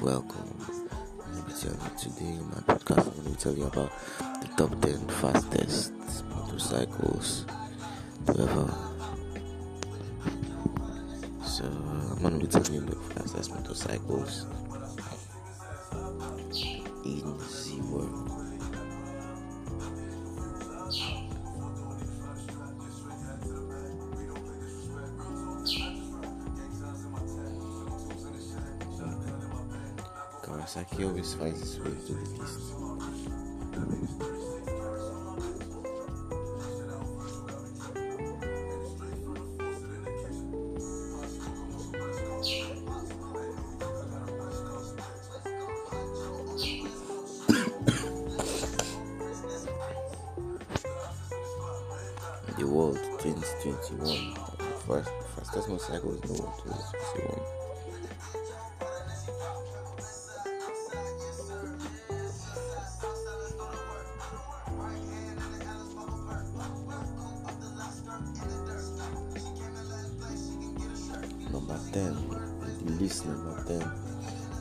welcome. Today in my podcast, I'm going to tell you about the top 10 fastest motorcycles to ever. So, I'm going to be telling you the fastest motorcycles in the world. Kawasaki always finds its way to the the world 2021 first fastest motorcycle in the world 2021 Number 10, the list number 10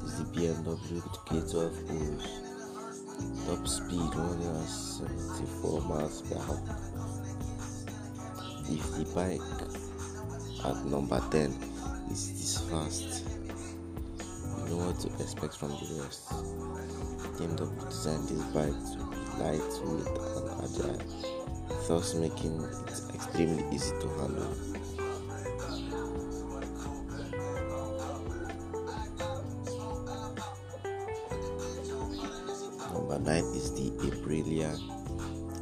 is the BMW K12 Os. Top speed 174 miles per hour. If the bike at number 10 is this fast, you know what to expect from the rest. BMW designed this bike to be lightweight and agile, thus making it extremely easy to handle. Number 9 is the Aprilia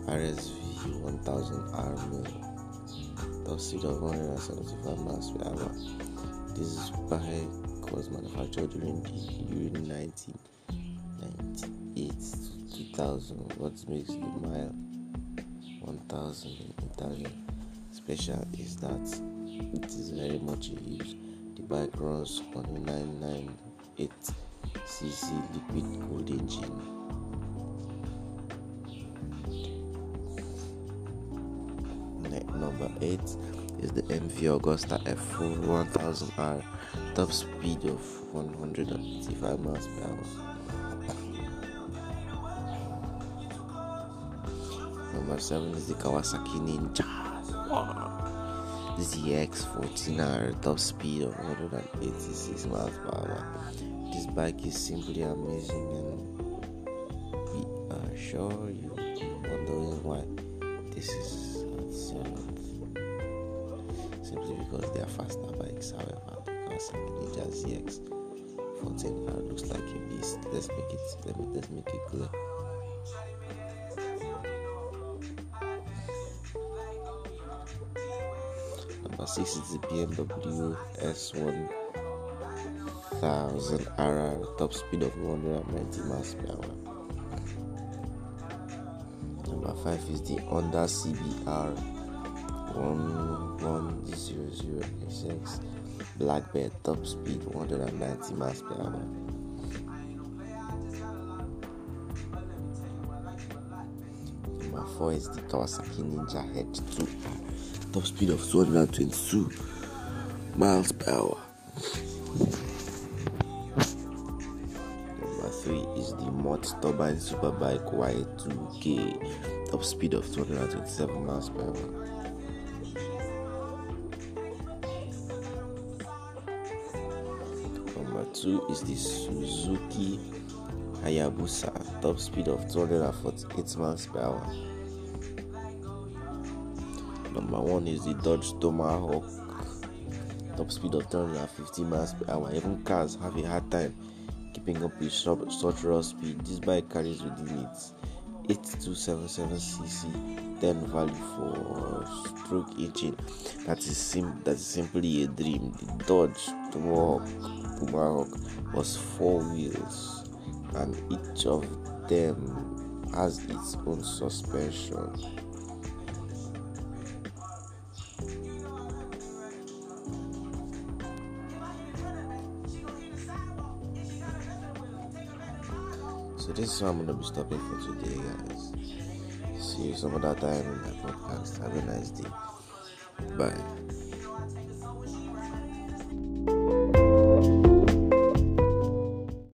RSV 1000R Mille. Top speed of 175 miles per hour. This bike was manufactured during the year 1998 to 2000. What makes the mile 1000 in Italian special is that it is very much used. The bike runs on a 998 cc liquid cooled engine. Number 8 is the MV Agusta F4 1000R, top speed of 185 miles per hour. Number 7 is the Kawasaki Ninja ZX14R, top speed of 186 miles per hour. This bike is simply amazing, and we are sure be wondering why this is at seventh. Simply because they are faster bikes. However, the Kawasaki Ninja ZX 14R looks like a beast. Let's make it. Let me let's make it clear. Number six is the BMW S1000RR, top speed of 190 miles per hour. Number five is the Honda CBR 1100SX Blackbird, top speed 190 miles per hour. Number four is the Kawasaki Ninja H2R, top speed of 222 miles per hour. Number three is the Mott Turbine Superbike Y2K, top speed of 227 miles per hour. Number two is the Suzuki Hayabusa, top speed of 248 miles per hour. Number one is the Dodge Tomahawk, top speed of 250 miles per hour. Even cars have a hard time keeping up with such raw speed. This bike carries within its 8277cc 10 value for stroke engine. That is sim- that is simply a dream. The Dodge Tomahawk, Tomahawk was four wheels, and each of them has its own suspension. So this is where I'm gonna be stopping for today, guys. See you some other time in my podcast. Have a nice day. Bye.